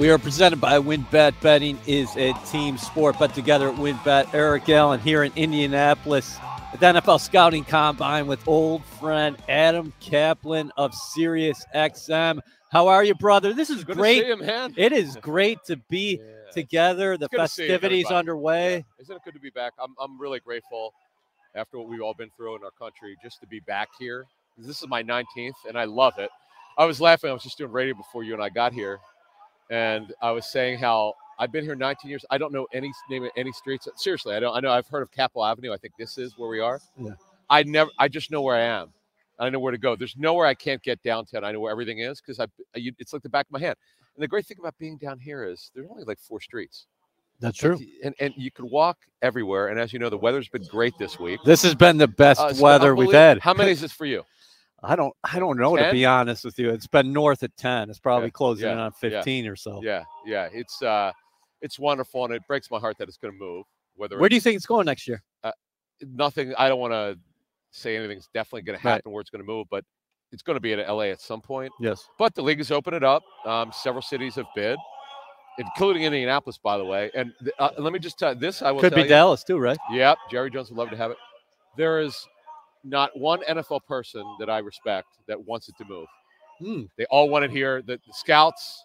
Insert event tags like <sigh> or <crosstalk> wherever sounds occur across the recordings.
We are presented by WynnBet. Betting is a team sport. Bet together at WynnBet. Eric Allen here in Indianapolis at the NFL Scouting Combine with old friend Adam Caplan of Sirius XM. How are you, brother? This is Good great. to see you, man. It is great to be <laughs> Yeah. together. The festivities underway. Yeah. Isn't it good to be back? I'm, I'm really grateful after what we've all been through in our country just to be back here. This is my 19th, and I love it. I was laughing. I was just doing radio before you and I got here, and I was saying how I've been here 19 years. I don't know any name of any streets. Seriously, I don't. I know I've heard of Capitol Avenue. I think this is where we are. Yeah. I never. I just know where I am. I know where to go. There's nowhere I can't get downtown. I know where everything is because I. you- It's like the back of my hand. And the great thing about being down here is there's only like four streets. That's true. and, and you can walk everywhere. And as you know, the weather's been great this week. This has been the best Uh, weather we've had. How many is this for you? I don't. I don't know to be honest with you. It's been north of ten. It's probably Yeah, closing yeah, in on yeah. fifteen or so. Yeah, yeah. It's uh, it's wonderful, and it breaks my heart that it's going to move. Whether Where do you think it's going next year? nothing, I don't want to say anything's definitely going to Right. happen where it's going to move, but it's going to be in LA at some point. Yes. But the league has opened it up. Um, several cities have bid, including Indianapolis, by the way. And uh, let me just tell this: I will Could be you, Dallas too, right? Yep, Jerry Jones would love to have it. There is not one NFL person that I respect that wants it to move. Hmm. They all want it here. The, the scouts,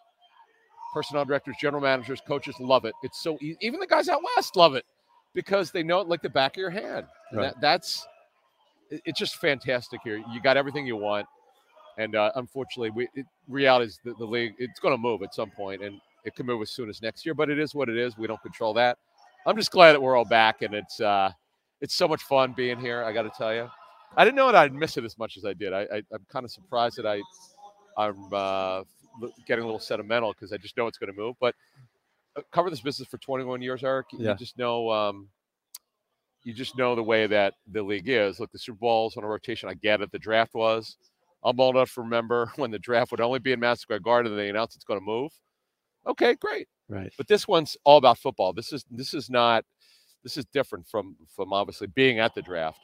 personnel directors, general managers, coaches love it. It's so easy. Even the guys out west love it because they know it like the back of your hand. Right. That, that's it- it's just fantastic here. You got everything you want, and uh, unfortunately, we it, reality is the, the league. It's going to move at some point, and it can move as soon as next year. But it is what it is. We don't control that. I'm just glad that we're all back, and it's uh, it's so much fun being here. I got to tell you, I didn't know that I'd miss it as much as I did. I, I I'm kind of surprised that I I'm uh, getting a little sentimental because I just know it's going to move. But uh, cover this business for 21 years, Eric. Yeah. You just know. Um, you just know the way that the league is. Look, the Super Bowl's on a rotation. I get it. The draft was. I'm old enough to remember <laughs> when the draft would only be in Madison Square Garden and they announced it's going to move. Okay, great. Right. But this one's all about football. This is this is not this is different from from obviously being at the draft.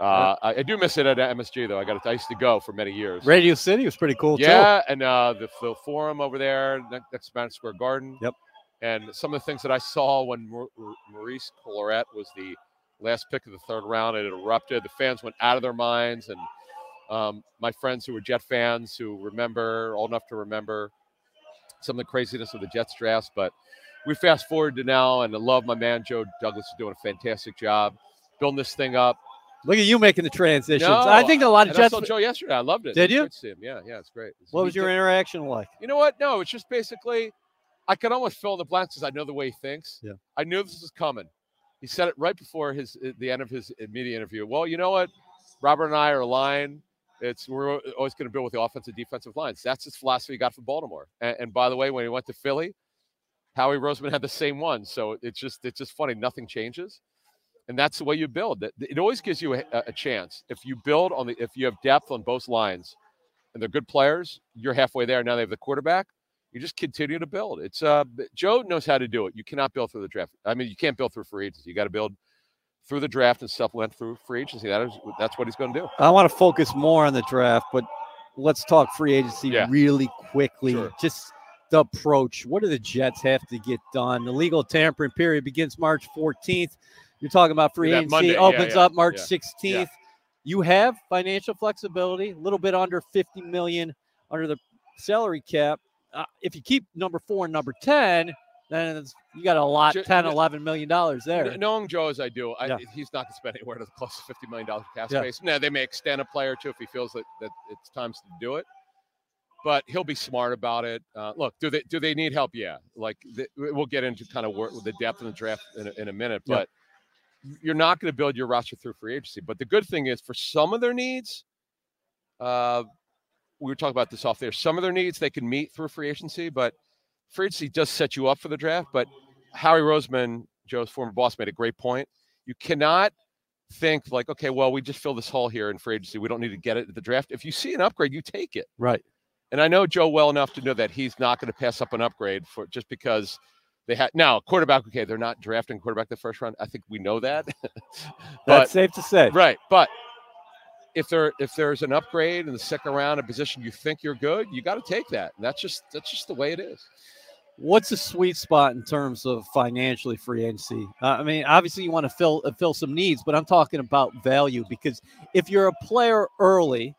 Uh, I, I do miss it at MSG though. I got I used to go for many years. Radio City was pretty cool too. Yeah, and uh, the, the forum over there ne- next to Madison Square Garden. Yep. And some of the things that I saw when Maurice Clarett was the last pick of the third round, it erupted. The fans went out of their minds, and um, my friends who were Jet fans who remember, old enough to remember, some of the craziness of the Jets drafts. But we fast forward to now, and I love my man Joe Douglas is doing a fantastic job building this thing up. Look at you making the transitions. No, I think a lot of And I saw Joe yesterday. I loved it. Did It you? see him. Yeah, yeah, it's great. What was your interaction like? you know what? No, it's just basically, I can almost fill in the blanks because I know the way he thinks. Yeah. I knew this was coming. He said it right before his uh, the end of his uh, media interview. Well, you know what? Robert and I are aligned. It's we're always going to build with the offensive defensive lines. That's his philosophy he got from Baltimore. And, and by the way, when he went to Philly, Howie Roseman had the same one. So it's just it's just funny. Nothing changes, and that's the way you build. It, it always gives you a, a chance if you build on the if you have depth on both lines, and they're good players. You're halfway there. Now they have the quarterback. You just continue to build. It's uh Joe knows how to do it. You cannot build through the draft. I mean, you can't build through free agency. You got to build through the draft and supplement through free agency. That is that's what he's going to do. I want to focus more on the draft, but let's talk free agency Yeah. really quickly. Sure. Just the approach. What do the Jets have to get done? The legal tampering period begins March 14th. You're talking about free agency Monday, opens yeah, up March yeah, 16th. You have financial flexibility, a little bit under 50 million under the salary cap. Uh, if you keep number four and number 10, then it's, you got a lot, Ju- 10, 11 million dollars there. Knowing Joe as I do, I, Yeah. he's not going to spend anywhere to <laughs> close to fifty million dollars cap Yeah. space. Now they may extend a player or two if he feels that, that it's time to do it, but he'll be smart about it. Uh, look, do they do they need help? Yeah, like the, we'll get into kind of where, the depth in the draft in a, in a minute, Yeah. You're not going to build your roster through free agency. But the good thing is, for some of their needs, uh, we were talking about this off there. Some of their needs they can meet through free agency, but free agency does set you up for the draft. But Howie Roseman, Joe's former boss, made a great point. You cannot think like, okay, well, we just fill this hole here in free agency. We don't need to get it at the draft. If you see an upgrade, you take it. right. And I know Joe well enough to know that he's not going to pass up an upgrade for just because they had now quarterback. Okay, they're not drafting quarterback the first round. I think we know that. <laughs> That's but safe to say. right, but if there if there's an upgrade in the second round, a position you think you're good, you got to take that. And that's just that's just the way it is. what's the sweet spot in terms of financially free agency? Uh, I mean, obviously you want to fill uh, fill some needs, but I'm talking about value because if you're a player early,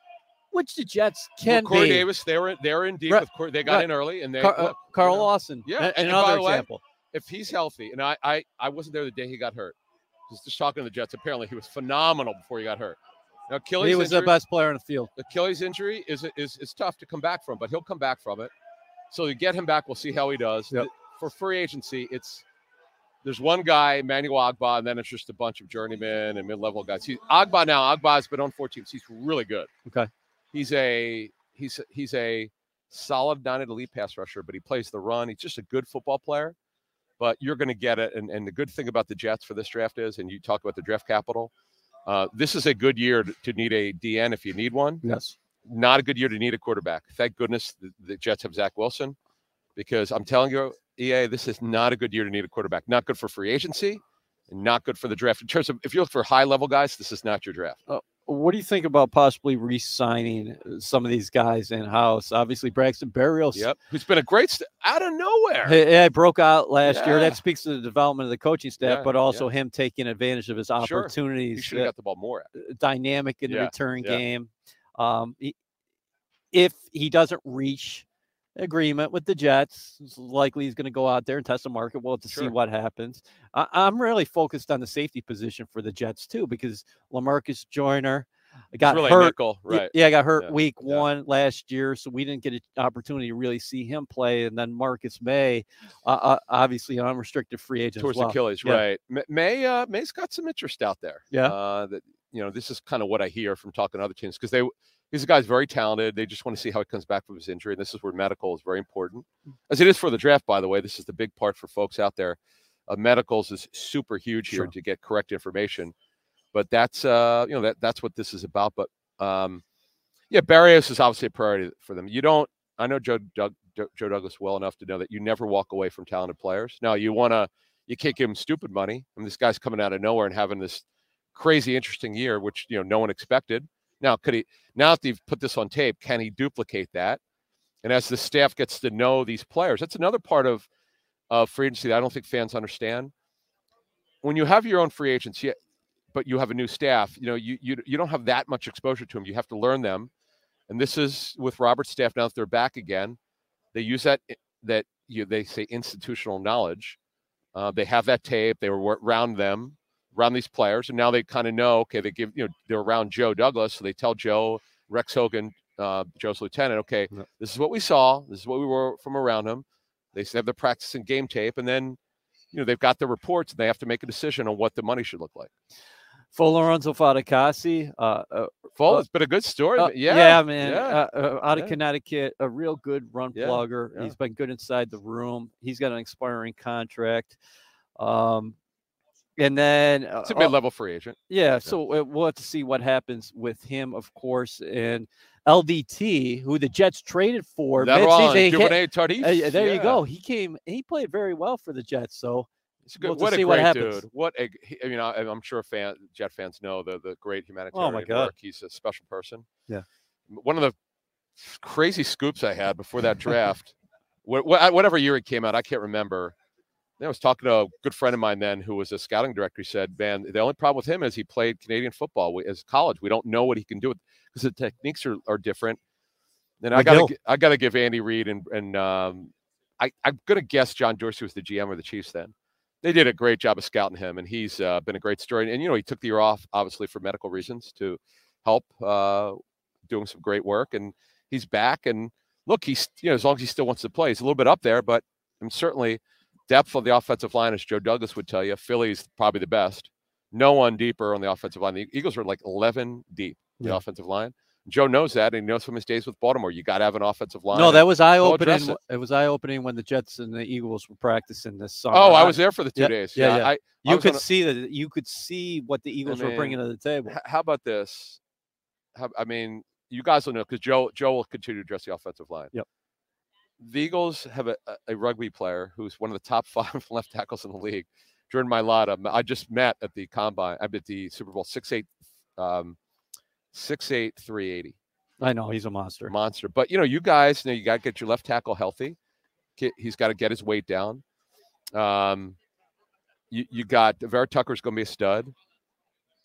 which the Jets can well, Corey be, Davis, they were they were in deep Right. with Corey. They got Right. in early, and they Car- uh, look, you Carl know, Lawson, Yeah, and- and by another the way, example. if he's healthy, and I I, I wasn't there the day he got hurt. Just talking to the Jets. Apparently, he was phenomenal before he got hurt. Now, Achilles He was the best player on the field. Achilles injury is is is tough to come back from, but he'll come back from it. So you get him back, we'll see how he does. Yep. For free agency, it's there's one guy, Manuel Ogbah, and then it's just a bunch of journeymen and mid-level guys. He, Ogbah now, Ogbah's been on four teams. He's really good. Okay. He's a he's he's a solid non elite pass rusher, but he plays the run. He's just a good football player. But you're going to get it. And, and the good thing about the Jets for this draft is, and you talk about the draft capital, uh, this is a good year to, to need a DN if you need one Yes. not a good year to need a quarterback. Thank goodness the, the Jets have Zach Wilson, because I'm telling you, EA, this is not a good year to need a quarterback. Not good for free agency, and not good for the draft. In terms of if you look for high level guys, this is not your draft. What do you think about possibly re-signing uh, some of these guys in house? Obviously, Braxton Berrios. Yep, who's been a great st- out of nowhere. Yeah, broke out last year. That speaks to the development of the coaching staff, Yeah, but also him taking advantage of his opportunities. Sure. He should have uh, got the ball more. dynamic in the Yeah, return yeah. game. Um, he- if he doesn't reach agreement with the Jets, it's likely he's going to go out there and test the market. We'll have to see what happens. I, I'm really focused on the safety position for the Jets too, because Lamarcus Joyner got really hurt. nickel, right? Yeah, got hurt Yeah, week yeah. one last year, so we didn't get an opportunity to really see him play. And then Marcus Maye, uh, uh, obviously an unrestricted free agent Towards well. Achilles, Yeah. right? May uh, Maye's got some interest out there. Yeah. uh, that you know this is kind of what I hear from talking to other teams because they he's a guy's very talented. They just want to see how he comes back from his injury, and this is where medical is very important, Mm. as it is for the draft. By the way, this is the big part for folks out there. Uh, medicals is super huge here Sure. to get correct information, but that's uh, you know that that's what this is about. But um, yeah, Berrios is obviously a priority for them. You don't. I know Joe Doug, Joe Joe Douglas well enough to know that you never walk away from talented players. Now you want to. You can't give him stupid money. I mean, this guy's coming out of nowhere and having this crazy interesting year, which you know no one expected. Now, could he? Now that they've put this on tape, can he duplicate that? And as the staff gets to know these players, that's another part of of free agency that I don't think fans understand. When you have your own free agents, but you have a new staff, you know, you you you don't have that much exposure to them. You have to learn them, and this is with Robert's staff now that they're back again. They use that that you they say institutional knowledge. Uh, they have that tape. They were around them, around these players, and now they kind of know. Okay, they give you know they're around Joe Douglas, so they tell Joe Rex Hogan, uh, Joe's lieutenant. Okay, this is what we saw. This is what we were from around him. They have the practice and game tape, and then you know they've got the reports, and they have to make a decision on what the money should look like. For Lorenzo Fatukasi, uh, uh, Full, Uh, it's been a good story. Uh, but yeah, man. yeah. Uh, uh, out of yeah. Connecticut, a real good run Yeah, plugger. yeah. He's been good inside the room. He's got an expiring contract. Um, and then, uh, it's a uh, mid-level free agent. yeah, so uh, we'll have to see what happens with him, of course. And LDT, who the Jets traded for, That midseason, he ca- Duvernay Tardif. uh, yeah, there you go. He came. He played very well for the Jets. So It's good. We'll to what a see great what happens. dude. What a, I mean, I, I'm sure fan, Jet fans know the the great humanitarian Oh my God. work. He's a special person. Yeah. One of the crazy scoops I had before that <laughs> draft, wh- wh- whatever year it came out, I can't remember. I was talking to a good friend of mine then who was a scouting director. He said, "Man, the only problem with him is he played Canadian football we- as college. We don't know what he can do because the techniques are, are different." And I got I got to give Andy Reid and and um, I I'm gonna guess John Dorsey was the GM of the Chiefs then. They did a great job of scouting him, and he's uh, been a great story. And you know, he took the year off obviously for medical reasons to help uh, doing some great work, and he's back. And look, he's you know as long as he still wants to play, he's a little bit up there, but I'm certainly depth of the offensive line, as Joe Douglas would tell you, Philly's probably the best. No one deeper on the offensive line. The Eagles are like 11 deep on the offensive line. Joe knows that, and he knows from his days with Baltimore. You got to have an offensive line. no, that was eye address opening. It. was eye opening when the Jets and the Eagles were practicing this summer. Oh, I was there for the two yeah, days. yeah, Yeah, yeah. I, I You was could on a- see that. You could see what the Eagles were bringing to the table. How about this? How, I mean, you guys will know because Joe Joe will continue to address the offensive line. Yep. The Eagles have a, a- rugby player who's one of the top <laughs> five left tackles in the league, Jordan Mailata. I just met at the combine. I'm at the Super Bowl six eight, um, six eight three eighty I know he's a monster. monster. But you know, you guys, you know, you got to get your left tackle healthy. He's got to get his weight down. Um, you, you got Vera Tucker's going to be a stud.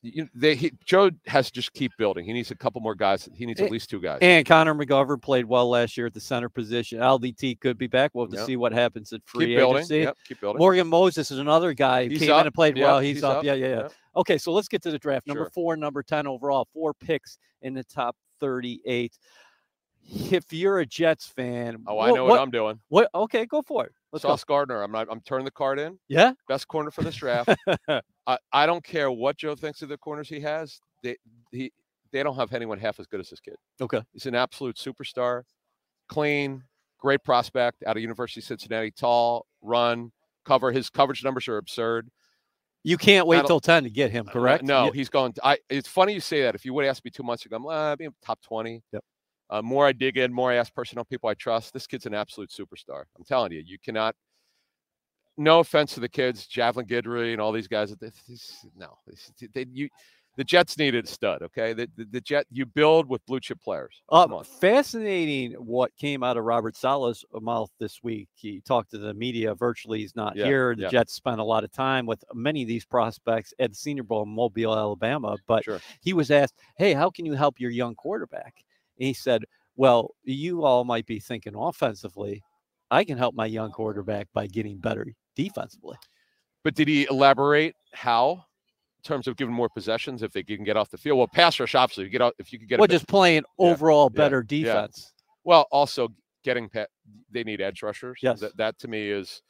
You, they, he, Joe has to just keep building. He needs a couple more guys. He needs at least two guys. And Connor McGovern played well last year at the center position. LDT could be back. We'll have to Yep. see what happens at free keep building. agency. Yep, keep building. Morgan Moses is another guy who He's came up. in and played Yep, well. He's, up. Yeah, yeah, yeah. Yep. Okay, so let's get to the draft. Number Sure. four, number 10 overall, four picks in the top 38. If you're a Jets fan, Oh, I know what, I'm doing. what- okay, go for it. Let's go. Gardner. I'm not. I'm turning the card in. Yeah. Best corner for this draft. <laughs> I, I don't care what Joe thinks of the corners he has. They he they don't have anyone half as good as this kid. Okay. He's an absolute superstar, clean, great prospect out of University of Cincinnati, tall, run, cover. His coverage numbers are absurd. You can't wait till 10 to get him, Uh, correct? no, Yeah. he's going. I. It's funny you say that. If you would ask me two months ago, I'm like, uh, being top twenty. Yep. Uh, more I dig in, more I ask personnel people I trust. This kid's an absolute superstar. I'm telling you, you cannot. No offense to the kids, Javelin Guidry and all these guys. this- No, they, you, the Jets needed a stud. Okay, the, the, the Jet you build with blue chip players. Uh, fascinating what came out of Robert Saleh's mouth this week. He talked to the media virtually. He's not Yeah, here. The yeah. Jets spent a lot of time with many of these prospects at the Senior Bowl in Mobile, Alabama. But Sure. he was asked, Hey, how can you help your young quarterback? And he said, Well, you all might be thinking offensively. I can help my young quarterback by getting better defensively. But did he elaborate how? In terms of giving more possessions, if they can get off the field. Well, pass rush, obviously, you get out if you could get. Well, just playing Yeah, overall yeah, better defense. Well, also getting pet, they need edge rushers. Yes. That, that to me is,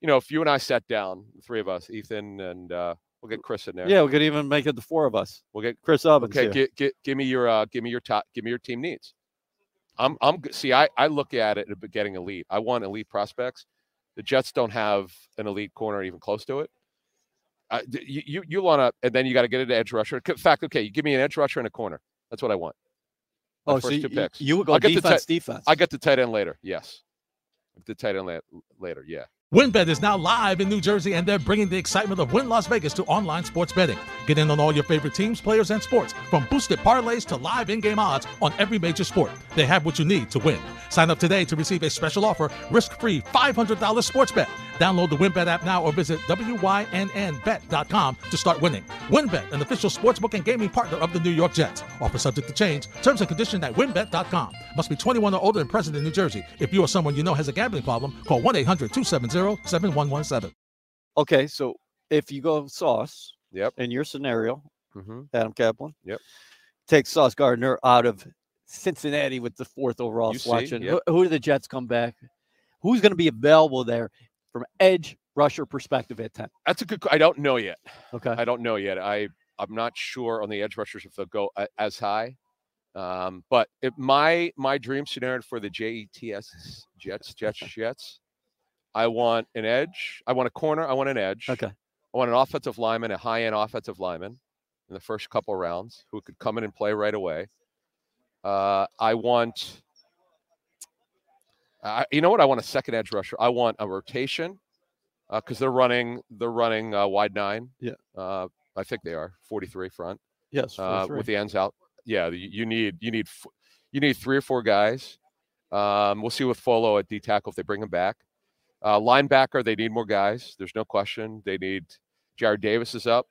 you know, if you and I sat down, the three of us, Ethan and uh, we'll get Chris in there. Yeah, we could even make it the four of us. We'll get Chris Ovens. okay. here. Get, get, give me your uh, give me your top give me your team needs. I'm I'm see I I look at it at getting elite. I want elite prospects. The Jets don't have an elite corner even close to it. Uh, you you, you want to, and then you got to get an edge rusher. In fact, okay, you give me an edge rusher and a corner. That's what I want. My oh, so first you, two picks. you would go I'll get the defense, defense. I get the tight end later. Yes, the tight end la- later. Yeah. WynnBet is now live in New Jersey, and they're bringing the excitement of Wynn Las Vegas to online sports betting. Get in on all your favorite teams, players, and sports, from boosted parlays to live in-game odds on every major sport. They have what you need to win. Sign up today to receive a special offer, risk-free $500 sports bet. Download the WynnBet app now or visit wynnbet.com to start winning. WynnBet, an official sportsbook and gaming partner of the New York Jets. Offer subject to change. Terms and conditions at wynnbet.com. Must be 21 or older and present in New Jersey. If you or someone you know has a gambling problem, call 1-800-270-7117. Okay, so if you go Sauce Yep. in your scenario, Mm-hmm. Adam Caplan, Yep. take Sauce Gardner out of Cincinnati with the fourth overall You see, selection. yep. Who, who do the Jets come back? Who's going to be available there from edge rusher perspective at 10? That's a good. I don't know yet. Okay. I don't know yet. I I'm not sure on the edge rushers if they'll go as high. Um, but if my my dream scenario for the Jets Jets Jets Jets, I want an edge. I want a corner. I want an edge. Okay. I want an offensive lineman, a high end offensive lineman in the first couple rounds who could come in and play right away. Uh, I want. I, you know what? I want a second edge rusher. I want a rotation because they're running they're running uh, wide nine. Yeah. Uh, I think they are 43 front Yes. uh, 43. with the ends out. Yeah, you, need you need you need three or four guys. Um, we'll see with Folo at D tackle if they bring him back. Uh, linebacker, they need more guys. There's no question. They need Jarrad Davis is up.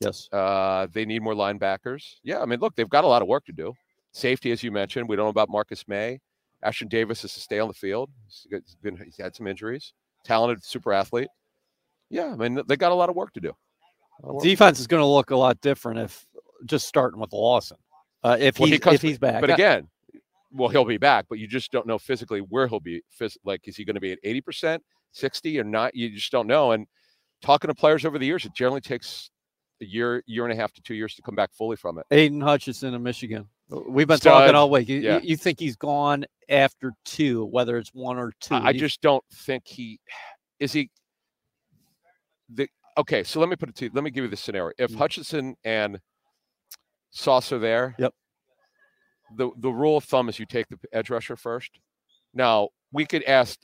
yes. Uh, they need more linebackers. Yeah, I mean, look, they've got a lot of work to do. Safety, as you mentioned, we don't know about Marcus Maye. Ashtyn Davis is to stay on the field. He's been he's had some injuries. Talented, super athlete. Yeah, I mean, they got a lot of work to do. A lot of work. Defense is going to look a lot different if just starting with Lawson. Uh, if Well, he he's comes if he's back, But again, well, he'll be back, but you just don't know physically where he'll be. Like, is he going to be at 80%, 60 or not? You just don't know. And talking to players over the years, it generally takes a year, year and a half to two years to come back fully from it. Aidan Hutchinson in Michigan. We've been Stud. talking all week. You, Yeah. you, think he's gone after two, whether it's one or two? I, I just don't think he is he the okay. So let me put it to you. Let me give you the scenario. If Mm. Hutchinson and Sauce are there, Yep. The the rule of thumb is you take the edge rusher first. Now we could ask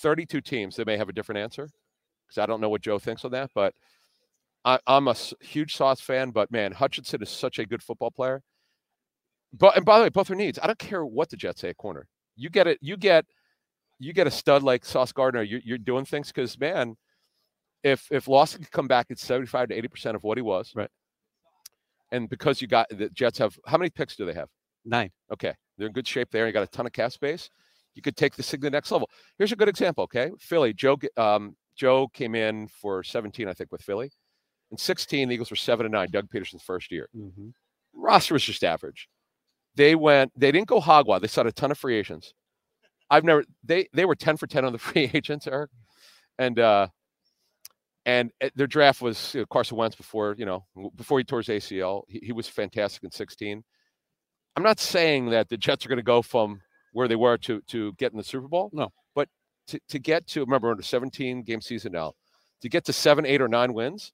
32 teams that may have a different answer because I don't know what Joe thinks on that, but I, I'm a huge Sauce fan. But man, Hutchinson is such a good football player. But and by the way, both are needs. I don't care what the Jets say at corner. You get it. You get you get a stud like Sauce Gardner, you're, you're doing things because man, if if Lawson could come back at 75 to 80 percent of what he was, Right. and because you got the Jets have how many picks do they have? Nine. Okay, they're in good shape there. You got a ton of cap space. You could take this thing to the next level. Here's a good example. Okay, Philly. Joe. Um, Joe came in for 17, I think, with Philly. In 16, the Eagles were seven and nine. Doug Pederson's first year. Mm-hmm. Roster was just average. They went. They didn't go hog wild. They signed a ton of free agents. I've never. They they were 10 for 10 on the <laughs> free agents, Eric, and uh, and uh, their draft was you know, Carson Wentz before you know before he tore his ACL. He, he was fantastic in 16. I'm not saying that the Jets are going to go from where they were to to get in the Super Bowl. No. To, to get to remember under 17 game season now, to get to seven, eight, or nine wins,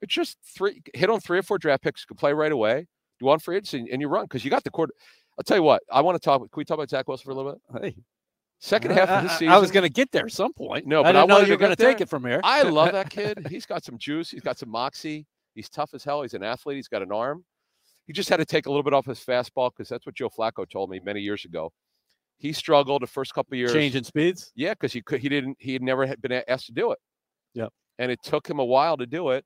it's just three hit on three or four draft picks. You can play right away. Do one free agency and you run because you got the quarter. I'll tell you what. I want to talk. Can we talk about Zach Wilson for a little bit? Hey, Second half of I- I- season, I was going to get there at some point. No, but I didn't know you're going to take it from here. I love that <laughs> kid. He's got some juice. He's got some moxie. He's tough as hell. He's an athlete. He's got an arm. He just had to take a little bit off his fastball because that's what Joe Flacco told me many years ago. He struggled the first couple of years. Changing speeds. Yeah, because he could. He didn't. He had never had been asked to do it. Yep. And it took him a while to do it,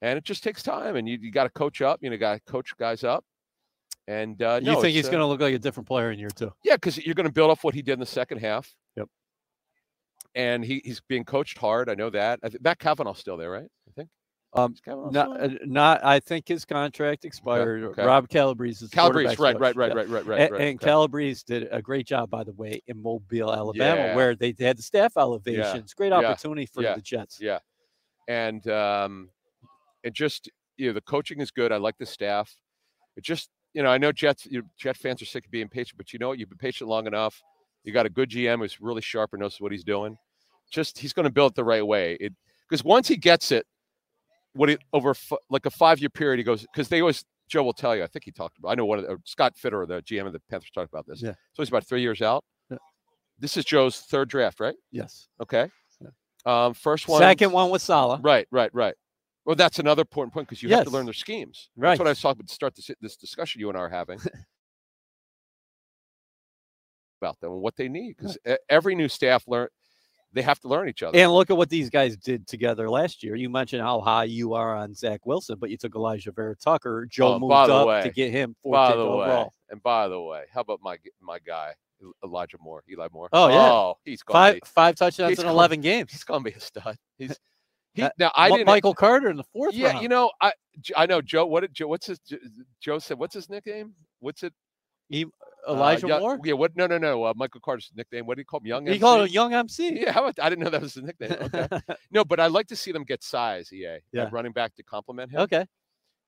and it just takes time. And you, you got to coach up. You know, got to coach guys up. And uh, you no, think he's uh, going to look like a different player in year two? yeah, because you're going to build off what he did in the second half. Yep. And he, he's being coached hard. I know that. I think Matt Cavanaugh's still there, right? I think. Um, Not, uh, not. I think his contract expired. okay. Rob Calabrese is Calabrese, quarterback's right, right, right, Yeah. right, right, right, and, right. and okay. Calabrese did a great job, by the way, in Mobile, Alabama, Yeah. where they had the staff elevations. Great Yeah. opportunity for Yeah. the Jets. Yeah. And um, it just you know the coaching is good. I like the staff. It just you know I know Jets you know, Jet fans are sick of being patient, but you know what? You've been patient long enough. You got a good GM who's really sharp and knows what he's doing. Just he's going to build it the right way. It because once he gets it, what it over f- like a five year period, he goes because they always Joe will tell you. I think he talked about. I know one of the, Scott Fitterer, the GM of the Panthers, talked about this. Yeah. So he's about three years out. Yeah. This is Joe's third draft, right? Yes. Okay. Um, first one. Second one was Saleh. Right, right, right. Well, that's another important point because you have to learn their schemes. Right. That's what I was talking about to start this, this discussion you and I are having <laughs> about them and what they need. Because every new staff learn, they have to learn each other. And look at what these guys did together last year. You mentioned how high you are on Zach Wilson, but you took Elijah Vera Tucker. Joe Oh, moved up way- to get him by 14th the way, overall. and by the way, how about my my guy Elijah Moore, Eli Moore? Oh, yeah. oh, he's going Five be, five touchdowns he's in gonna- 11 games. he's going to be a stud. He's <laughs> he That- now I didn't Michael Carter in the fourth Yeah, round. you know I I know Joe. What did Joe? What's his Joe said? What's his nickname? What's it? He- Uh, Elijah Young- Moore. Yeah. What? No, no, no. Uh, Michael Carter's nickname. What do you call him? Young. He MC? called him Young MC. Yeah. <laughs> How about, I didn't know that was his nickname. Okay. <laughs> no, but I like to see them get size. EA. Yeah. Running back to complement him. okay.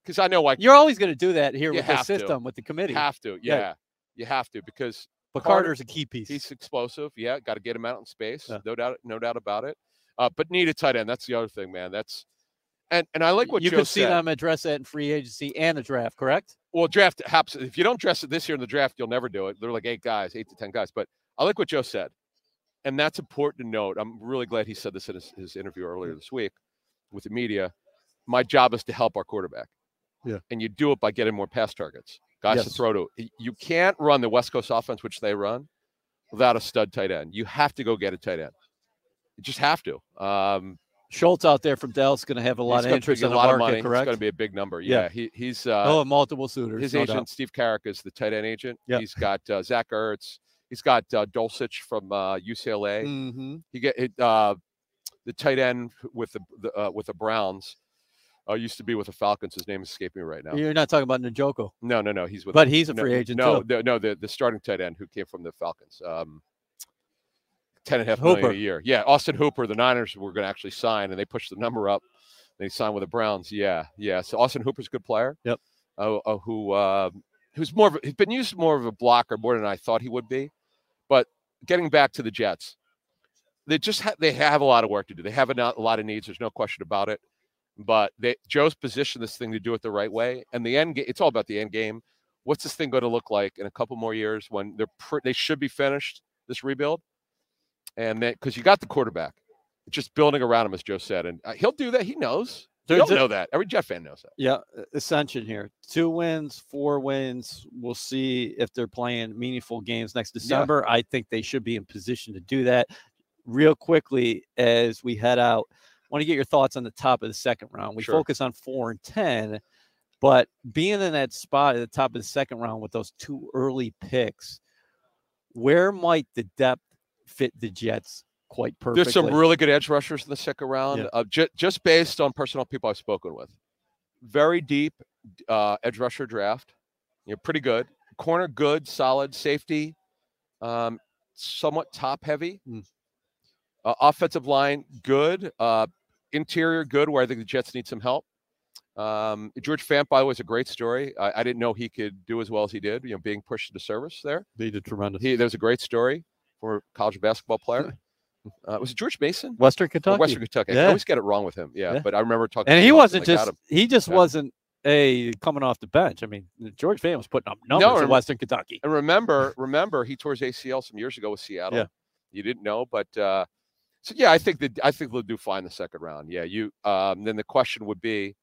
Because I know like You're always going to do that here with the have to. system, with the committee. you have to. Yeah. Yeah. You have to because but Carter- Carter's a key piece. he's explosive. Yeah. Got to get him out in space. Yeah. No doubt. No doubt about it. Uh, but need a tight end. That's the other thing, man. That's and and I like what you Joe could see said. them address that in free agency and the draft, correct? Well, draft happens. If you don't dress it this year in the draft, you'll never do it. They're like eight guys, eight to ten guys. But I like what Joe said, and that's important to note. I'm really glad he said this in his, his interview earlier this week with the media. My job is to help our quarterback. Yeah. and you do it by getting more pass targets, guys to throw to. You can't run the West Coast offense, which they run, without a stud tight end. You have to go get a tight end. You just have to. Um, Schultz out there from Dallas is going to have a lot he's of interest in a the lot of market, money. It's correct? going to be a big number. Yeah. Yeah, he, he's. Uh, oh, multiple suitors. his no agent doubt. Steve Caric is the tight end agent. Yeah. He's got uh, Zach Ertz. He's got uh, Dulcich from uh, UCLA. Mhm. He get uh, the tight end with the, the uh, with the Browns. Uh, used to be with the Falcons. His name is escaping me right now. You're not talking about Njoku, No, no, no. He's with. but he's a no, free agent no, too. no, no. The, the starting tight end who came from the Falcons. Um, ten and a half million Hooper. a year. Yeah, Austin Hooper. The Niners were going to actually sign, and they pushed the number up. They signed with the Browns. Yeah, yeah. So Austin Hooper's a good player. Yep. Uh, uh, who uh, who's more of a, he's been used more of a blocker more than I thought he would be. But getting back to the Jets, they just ha- they have a lot of work to do. They have a, not, a lot of needs. There's no question about it. But they, Joe's positioned this thing to do it the right way, and the end game. It's all about the end game. What's this thing going to look like in a couple more years when they're pr- they should be finished this rebuild, and then because you got the quarterback, just building around him, as Joe said, and uh, he'll do that. He knows. All There's know that. Every Jet fan knows that. Yeah, ascension here. Two wins, four wins. We'll see if they're playing meaningful games next December. I think they should be in position to do that. Real quickly, as we head out, want to get your thoughts on the top of the second round. We Sure. focus on four and ten, but being in that spot at the top of the second round with those two early picks, where might the depth fit the Jets quite perfectly? There's some really good edge rushers in the second round, Yeah. uh, ju- just based on personal people I've spoken with. Very deep uh, edge rusher draft. You know, pretty good. Corner, good, solid. Safety, um, somewhat top heavy. Mm. Uh, offensive line, good. Uh, interior, good. Where I think the Jets need some help. Um, George Fant, by the way, is a great story. I, I didn't know he could do as well as he did. You know, being pushed into service there. Be did tremendous. He there's a great story for a college basketball player. Uh, was it George Mason? Western Or Kentucky. Western Kentucky. I always get it wrong with him. Yeah, Yeah. but I remember talking. and to he him wasn't when I got just he just Yeah. wasn't a coming off the bench. I mean, George Fant was putting up numbers and- at Western Kentucky. And remember, <laughs> remember, he tore his ACL some years ago with Seattle. Yeah. You didn't know, but uh, so yeah, I think that I think they'll do fine the second round. Yeah, you. Um, then the question would be,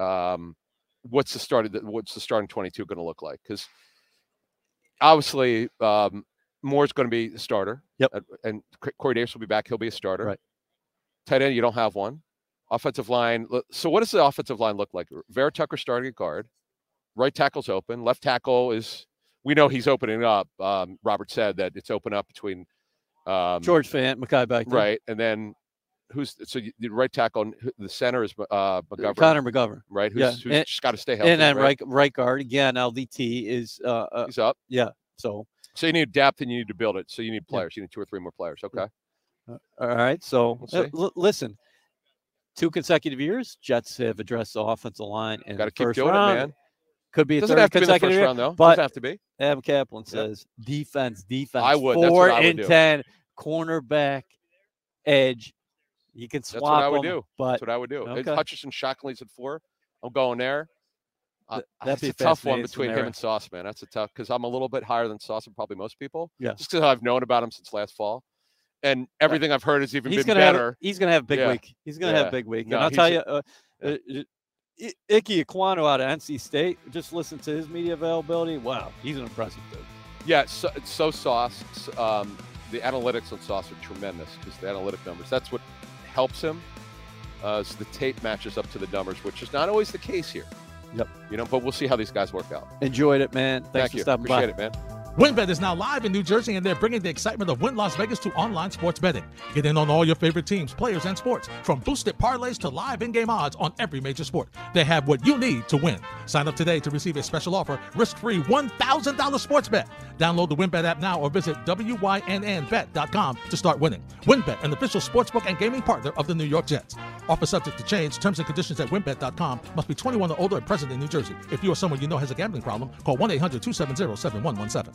um, what's the start of the, what's the starting twenty two going to look like? Because obviously, um, Moore's going to be the starter. Yep. uh, And Corey Davis will be back. He'll be a starter. Right. Tight end, you don't have one. Offensive line. So what does the offensive line look like? Vera Tucker starting at guard. Right tackle's open. Left tackle is. We know he's opening up. Um, Robert said that it's open up between. Um, George Fant, Mackay back there. Right, and then who's so you, the right tackle? The center is uh, McGovern. Connor McGovern. right? Who's, yeah, who's and- just got to stay healthy. and then right? right right guard again. LDT is uh, uh He's up. Yeah, so So you need depth and you need to build it. So you need Yeah. players. You need two or three more players. Okay. all right. So We'll uh, l- listen, two consecutive years, Jets have addressed the offensive line and Got to keep doing round. it, man. Could be a Doesn't third have to be the consecutive first year. round though. but- Doesn't have to be. Adam Caplan Yeah. says defense, defense. I would. That's Four what I would and do. ten, cornerback, edge. You can swap. That's what I would them, do. but That's what I would do. Okay. Hutchinson Shockley's at four. I'm going there. Uh, that'd that's be a tough one between him and Sauce, man. That's a tough because I'm a little bit higher than Sauce and probably most people. Yeah. Just because I've known about him since last fall, and everything I've heard has even he's been gonna better. have he's gonna have a big Yeah. week. He's gonna have Yeah. a big week. No, and I'll tell you, uh, uh, I- Ickey Ekwonu out of NC State. Just listen to his media availability. Wow, he's an impressive dude. Yeah, so, it's so Sauce. Um, the analytics on Sauce are tremendous because the analytic numbers. That's what helps him. Uh, so the tape matches up to the numbers, which is not always the case here. Yep. You know, but we'll see how these guys work out. Enjoyed it, man. Thanks Thank for you. stopping Appreciate by. it, man. WynnBet is now live in New Jersey, and they're bringing the excitement of Wynn Las Vegas to online sports betting. Get in on all your favorite teams, players, and sports, from boosted parlays to live in-game odds on every major sport. They have what you need to win. Sign up today to receive a special offer, risk-free $1,000 sports bet. Download the WynnBet app now or visit wynnbet.com to start winning. WynnBet, an official sportsbook and gaming partner of the New York Jets. Offer subject to change. Terms and conditions at wynnbet.com. Must be 21 or older and present in New Jersey. If you or someone you know has a gambling problem, call 1-800-270-7117.